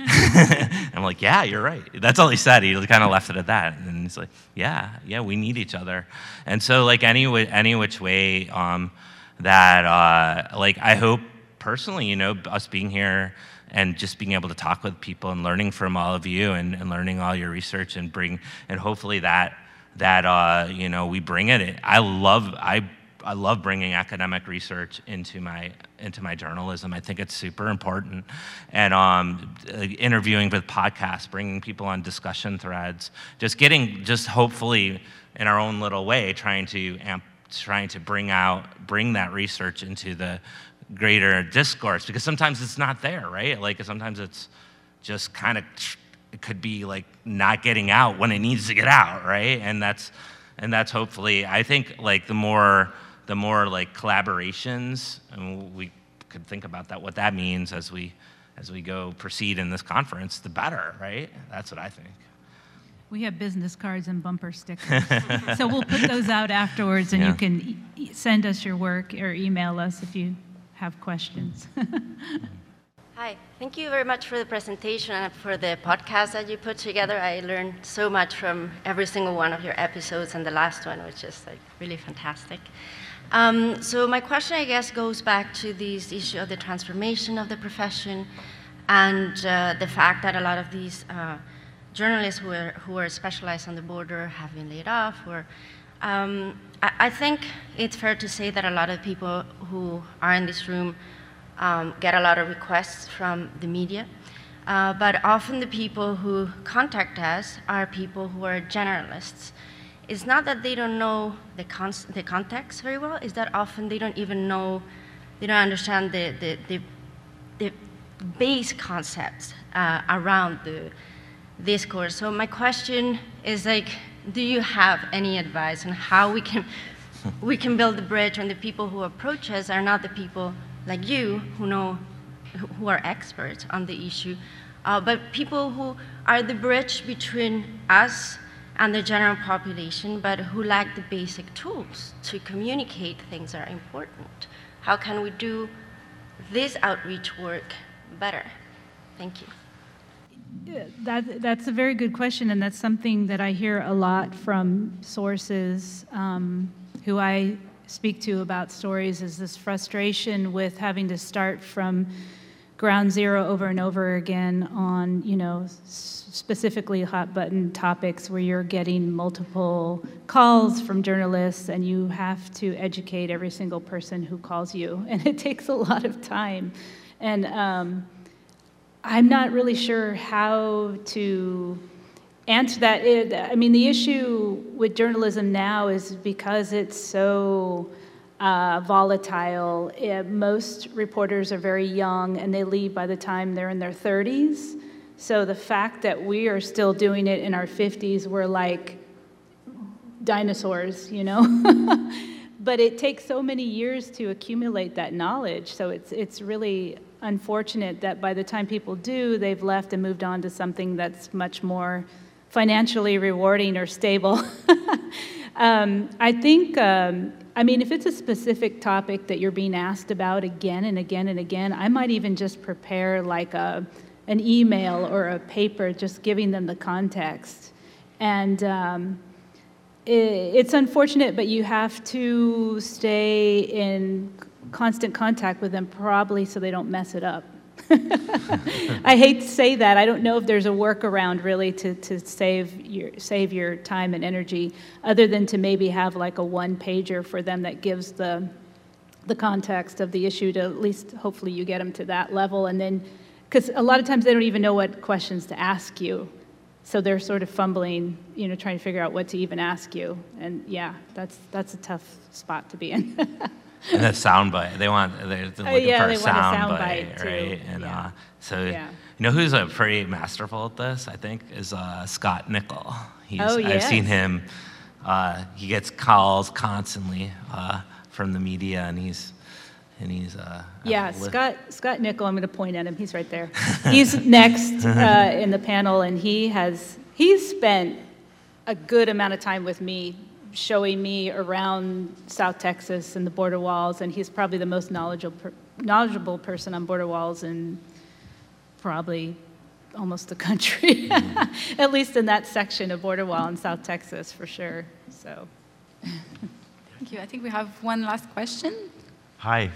Speaker 4: I'm like, "Yeah, you're right." That's all he said. He kind of left it at that, and he's like, "Yeah, yeah, we need each other." And so, like any any which way um, that, uh, like, I hope personally, you know, us being here and just being able to talk with people and learning from all of you and, and learning all your research and bring and hopefully that that uh, you know we bring it. I love I I love bringing academic research into my into my journalism. I think it's super important, and um, interviewing with podcasts, bringing people on discussion threads, just getting just hopefully in our own little way, trying to amp, trying to bring out bring that research into the greater discourse because sometimes it's not there, right? Like sometimes it's just kind of it could be like not getting out when it needs to get out, right? And that's and that's hopefully I think like the more the more like collaborations and we could think about that what that means as we as we go proceed in this conference, the better, right? That's what I think.
Speaker 5: We have business cards and bumper stickers. *laughs* so we'll put those out afterwards and yeah. you can e- send us your work or email us if you have questions. *laughs*
Speaker 7: Hi, thank you very much for the presentation and for the podcast that you put together. I learned so much from every single one of your episodes, and the last one which is like really fantastic. Um, so my question, I guess, goes back to this issue of the transformation of the profession and uh, the fact that a lot of these uh, journalists who are, who are specialized on the border have been laid off or um, I, I, think it's fair to say that a lot of people who are in this room um, get a lot of requests from the media. Uh, but often the people who contact us are people who are generalists. It's not that they don't know the, con the context very well, it's that often they don't even know, they don't understand the, the, the, the base concepts uh, around the discourse. So my question is like, do you have any advice on how we can we can build the bridge when the people who approach us are not the people like you who know who are experts on the issue, uh, but people who are the bridge between us and the general population, but who lack the basic tools to communicate things that are important. How can we do this outreach work better? Thank you.
Speaker 5: That, that's a very good question, and that's something that I hear a lot from sources um, who I speak to about stories is this frustration with having to start from ground zero over and over again on, you know, specifically hot button topics where you're getting multiple calls from journalists and you have to educate every single person who calls you, *laughs* and it takes a lot of time. And um, I'm not really sure how to answer that. It, I mean, the issue with journalism now is because it's so uh, volatile. It, most reporters are very young and they leave by the time they're in their 30s. So the fact that we are still doing it in our 50s, we're like dinosaurs, you know? *laughs* but it takes so many years to accumulate that knowledge. So it's, it's really unfortunate that by the time people do, they've left and moved on to something that's much more financially rewarding or stable. *laughs* um, I think, um, I mean, if it's a specific topic that you're being asked about again and again and again, I might even just prepare like a, an email or a paper, just giving them the context. And um, it, it's unfortunate, but you have to stay in constant contact with them, probably so they don't mess it up. *laughs* I hate to say that. I don't know if there's a workaround really to, to save your save your time and energy, other than to maybe have like a one pager for them that gives the the context of the issue to at least hopefully you get them to that level, and then because a lot of times they don't even know what questions to ask you, so they're sort of fumbling, you know, trying to figure out what to even ask you, and yeah, that's that's a tough spot to be in. *laughs*
Speaker 4: and a sound bite. They want they're looking
Speaker 5: Oh, yeah,
Speaker 4: for a
Speaker 5: a
Speaker 4: sound,
Speaker 5: sound
Speaker 4: bite,
Speaker 5: bite, too.
Speaker 4: right? And
Speaker 5: Yeah.
Speaker 4: uh, so
Speaker 5: Yeah.
Speaker 4: you know who's a pretty masterful at this? I think is uh, Scott Nicol. He's,
Speaker 5: Oh,
Speaker 4: I've seen him. Uh, he gets calls constantly uh, from the media, and he's and he's uh,
Speaker 5: Yeah, Scott, Scott Nicol, I'm going to point at him, he's right there. He's *laughs* next *laughs* uh, in the panel, and he has, he's spent a good amount of time with me, showing me around South Texas and the border walls, and he's probably the most knowledgeable, knowledgeable person on border walls in probably almost the country, *laughs* mm-hmm. *laughs* at least in that section of border wall in South Texas, for sure, so.
Speaker 3: Thank you. I think we have one last question.
Speaker 8: Hi,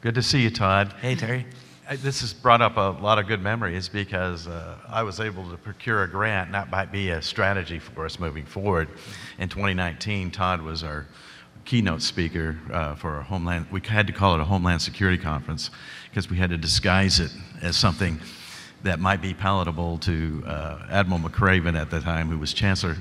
Speaker 8: good to see you, Todd.
Speaker 4: Hey Terry.
Speaker 8: I- This has brought up a lot of good memories because uh, I was able to procure a grant, and that might be a strategy for us moving forward. In 2019, Todd was our keynote speaker uh, for a Homeland, we had to call it a Homeland Security Conference because we had to disguise it as something that might be palatable to uh, Admiral McRaven at the time, who was Chancellor.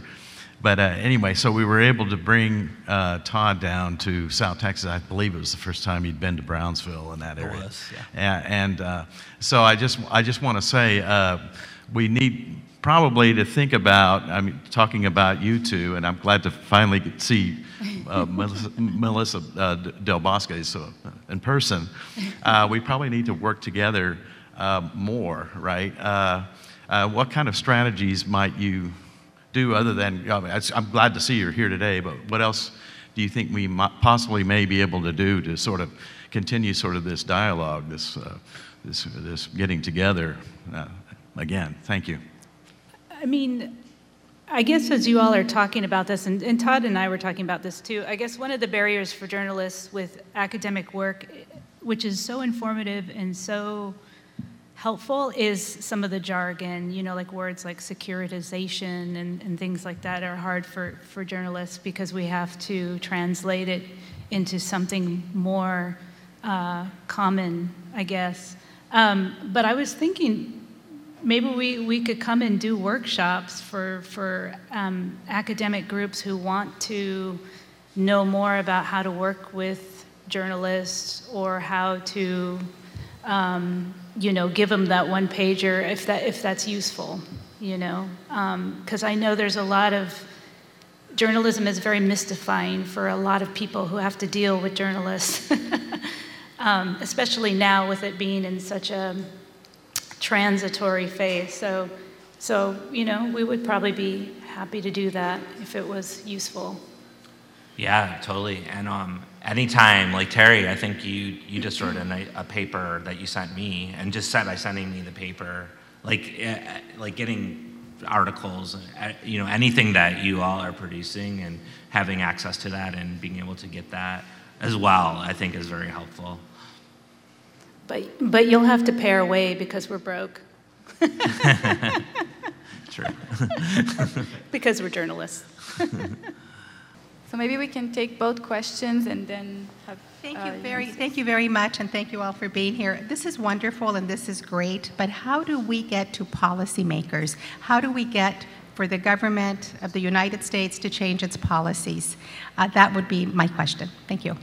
Speaker 8: But uh, anyway, so we were able to bring uh, Todd down to South Texas. I believe it was the first time he'd been to Brownsville in that
Speaker 4: It
Speaker 8: area.
Speaker 4: was, yeah.
Speaker 8: And uh, so I just, I just want to say uh, we need probably to think about, I mean, talking about you two, and I'm glad to finally see uh, *laughs* Melissa, Melissa uh, Del Bosque so, in person. *laughs* Uh, we probably need to work together uh, more, right? Uh, uh, what kind of strategies might you do other than, I mean, I'm glad to see you're here today, but what else do you think we possibly may be able to do to sort of continue sort of this dialogue, this, uh, this, this getting together? Uh, again, thank you.
Speaker 5: I mean, I guess as you all are talking about this, and, and Todd and I were talking about this too, I guess one of the barriers for journalists with academic work, which is so informative and so helpful, is some of the jargon, you know, like words like securitization and, and things like that are hard for, for journalists because we have to translate it into something more uh, common, I guess. Um, but I was thinking, maybe we, we could come and do workshops for, for um, academic groups who want to know more about how to work with journalists or how to, um, you know, give them that one pager if, that, if that's useful, you know. Because I know there's a lot of, journalism is very mystifying for a lot of people who have to deal with journalists, *laughs* um, especially now with it being in such a transitory phase. So, so you know, we would probably be happy to do that if it was useful.
Speaker 4: Yeah, totally. And um, anytime, like Terry, I think you you just wrote a, a paper that you sent me, and just said by sending me the paper, like uh, like getting articles, uh, you know, anything that you all are producing, and having access to that, and being able to get that as well, I think is very helpful.
Speaker 5: But, but you'll have to pay our way because we're broke, *laughs*
Speaker 4: True. *laughs*
Speaker 5: because we're journalists. *laughs*
Speaker 3: So maybe we can take both questions and then have.
Speaker 9: Thank
Speaker 3: uh,
Speaker 9: you very,
Speaker 3: answer.
Speaker 9: thank you very much, and thank you all for being here. This is wonderful and this is great, but how do we get to policymakers? How do we get for the government of the United States to change its policies? Uh, that would be my question. Thank you.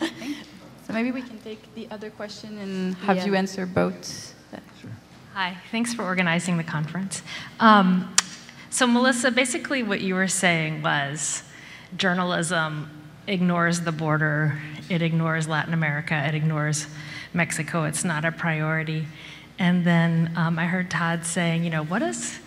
Speaker 9: *laughs*
Speaker 3: So maybe we can take the other question and have
Speaker 10: Yeah.
Speaker 3: you answer both.
Speaker 10: Hi, thanks for organizing the conference. Um, so, Melissa, basically what you were saying was journalism ignores the border, it ignores Latin America, it ignores Mexico, it's not a priority. And then um, I heard Todd saying, you know, what is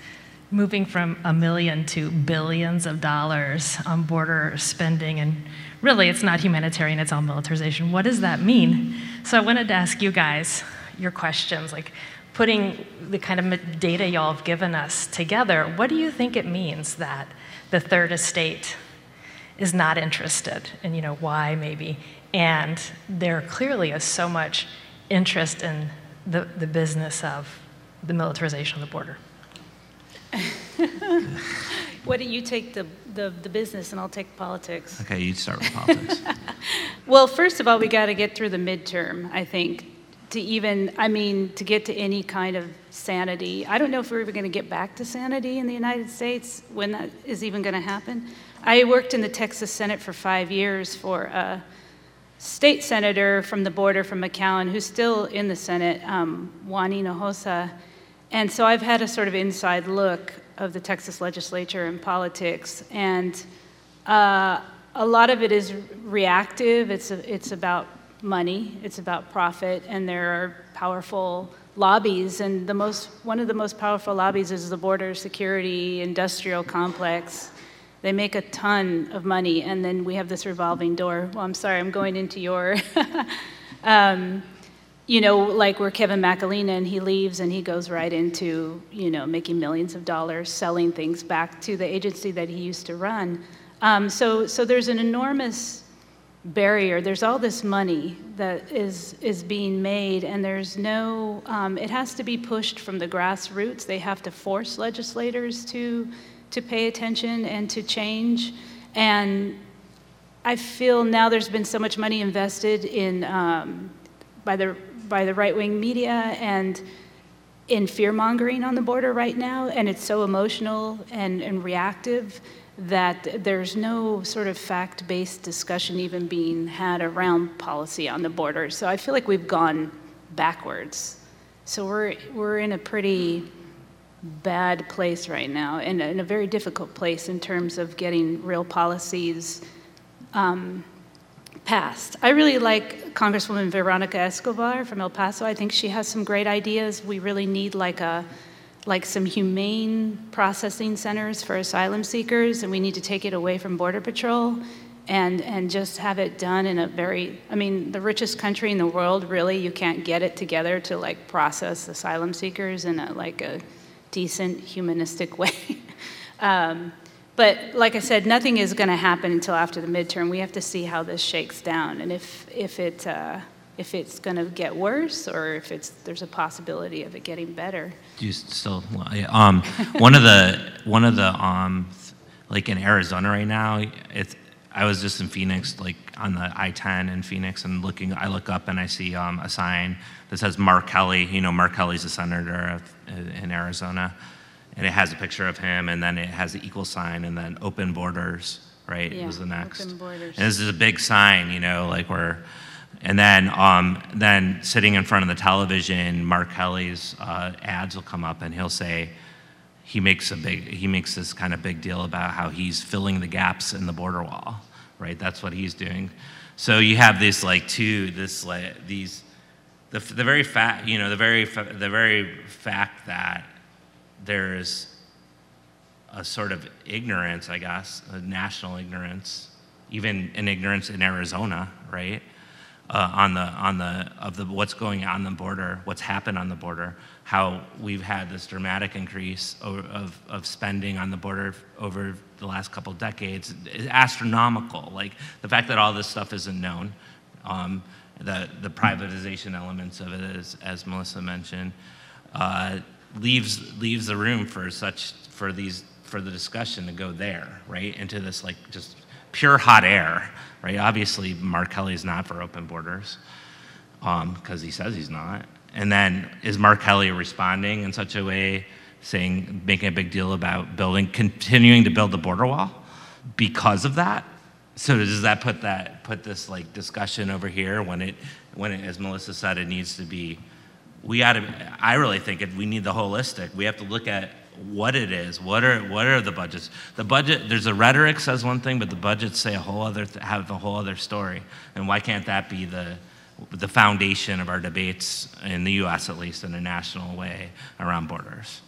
Speaker 10: moving from a million to billions of dollars on border spending and really it's not humanitarian it's all militarization what does that mean so i wanted to ask you guys your questions like putting the kind of data y'all have given us together what do you think it means that the third estate is not interested and you know why maybe and there clearly is so much interest in the, the business of the militarization of the border *laughs*
Speaker 5: What do you take the, the, the business and I'll take politics?
Speaker 4: Okay, you start with politics. *laughs*
Speaker 5: Well, first of all, we got to get through the midterm, I think, to even, I mean, to get to any kind of sanity. I don't know if we're ever going to get back to sanity in the United States, when that is even going to happen. I worked in the Texas Senate for five years for a state senator from the border from McAllen, who's still in the Senate, um, Juan Hinojosa. And so I've had a sort of inside look of the Texas legislature and politics. And uh, a lot of it is reactive. It's, a, it's about money, it's about profit, and there are powerful lobbies. And the most, one of the most powerful lobbies is the border security industrial complex. They make a ton of money, and then we have this revolving door. Well, I'm sorry, I'm going into your. *laughs* um, you know, like where Kevin McAleenan, and he leaves and he goes right into, you know, making millions of dollars selling things back to the agency that he used to run. Um, so, so there's an enormous barrier. There's all this money that is is being made, and there's no. Um, it has to be pushed from the grassroots. They have to force legislators to to pay attention and to change. And I feel now there's been so much money invested in um, by the by the right wing media and in fear mongering on the border right now, and it's so emotional and, and reactive that there's no sort of fact based discussion even being had around policy on the border. So I feel like we've gone backwards. So we're, we're in a pretty bad place right now, and in a very difficult place in terms of getting real policies. Um, passed. I really like Congresswoman Veronica Escobar from El Paso. I think she has some great ideas. We really need like a like some humane processing centers for asylum seekers and we need to take it away from border patrol and and just have it done in a very I mean the richest country in the world really you can't get it together to like process asylum seekers in a like a decent humanistic *laughs* way. um, but like I said, nothing is going to happen until after the midterm. We have to see how this shakes down, and if if it uh, if it's going to get worse, or if it's there's a possibility of it getting better.
Speaker 4: You still? Um, one of the one of the um, like in Arizona right now, it's. I was just in Phoenix, like on the I-10 in Phoenix, and looking. I look up and I see um, a sign that says Mark Kelly. You know, Mark Kelly's a senator of, in Arizona and it has a picture of him, and then it has the equal sign, and then open borders, right?
Speaker 5: Yeah,
Speaker 4: was the next.
Speaker 5: open borders.
Speaker 4: And this is a big sign, you know, like where, and then um, then sitting in front of the television, Mark Kelly's uh, ads will come up, and he'll say, he makes a big, he makes this kind of big deal about how he's filling the gaps in the border wall, right? That's what he's doing. So you have this like two, this like these, the, the very fact, you know, the very the very fact that there's a sort of ignorance, I guess, a national ignorance, even an ignorance in Arizona, right? Uh, on the on the of the what's going on the border, what's happened on the border, how we've had this dramatic increase of, of, spending on the border over the last couple decades, is astronomical. Like the fact that all this stuff isn't known, um, the the privatization elements of it, as as Melissa mentioned. Uh, leaves leaves the room for such for these for the discussion to go there right into this like just pure hot air right obviously mark kelly's not for open borders because um, he says he's not and then is mark kelly responding in such a way saying, making a big deal about building, continuing to build the border wall because of that. So does that put that put this like discussion over here when it when it, as Melissa said, it needs to be. We got to. I really think it, we need the holistic. We have to look at what it is. What are what are the budgets? The budget. There's a rhetoric says one thing, but the budgets say a whole other have a whole other story. And why can't that be the the foundation of our debates in the U.S. at least in a national way around borders?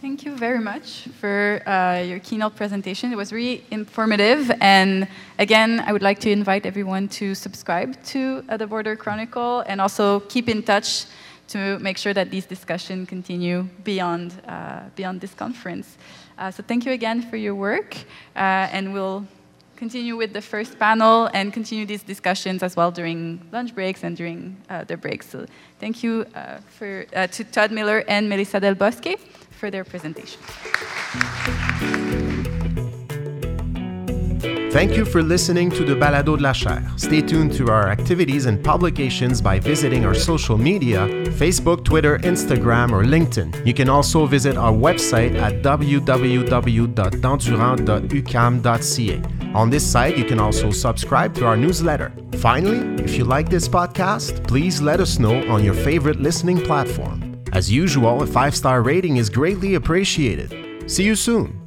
Speaker 3: Thank you very much for uh, your keynote presentation. It was really informative. And again, I would like to invite everyone to subscribe to uh, the Border Chronicle and also keep in touch to make sure that these discussions continue beyond, uh, beyond this conference. Uh, so thank you again for your work. Uh, and we'll continue with the first panel and continue these discussions as well during lunch breaks and during uh, the breaks. So thank you for, to Todd Miller and Melissa Del Bosque for their presentation.
Speaker 1: Thank you for listening to the Balado de la Chaire. Stay tuned to our activities and publications by visiting our social media Facebook, Twitter, Instagram, or LinkedIn. You can also visit our website at www.dandurand.uqam.ca. On this site, you can also subscribe to our newsletter. Finally, if you like this podcast, please let us know on your favorite listening platform. As usual, a five star rating is greatly appreciated. See you soon.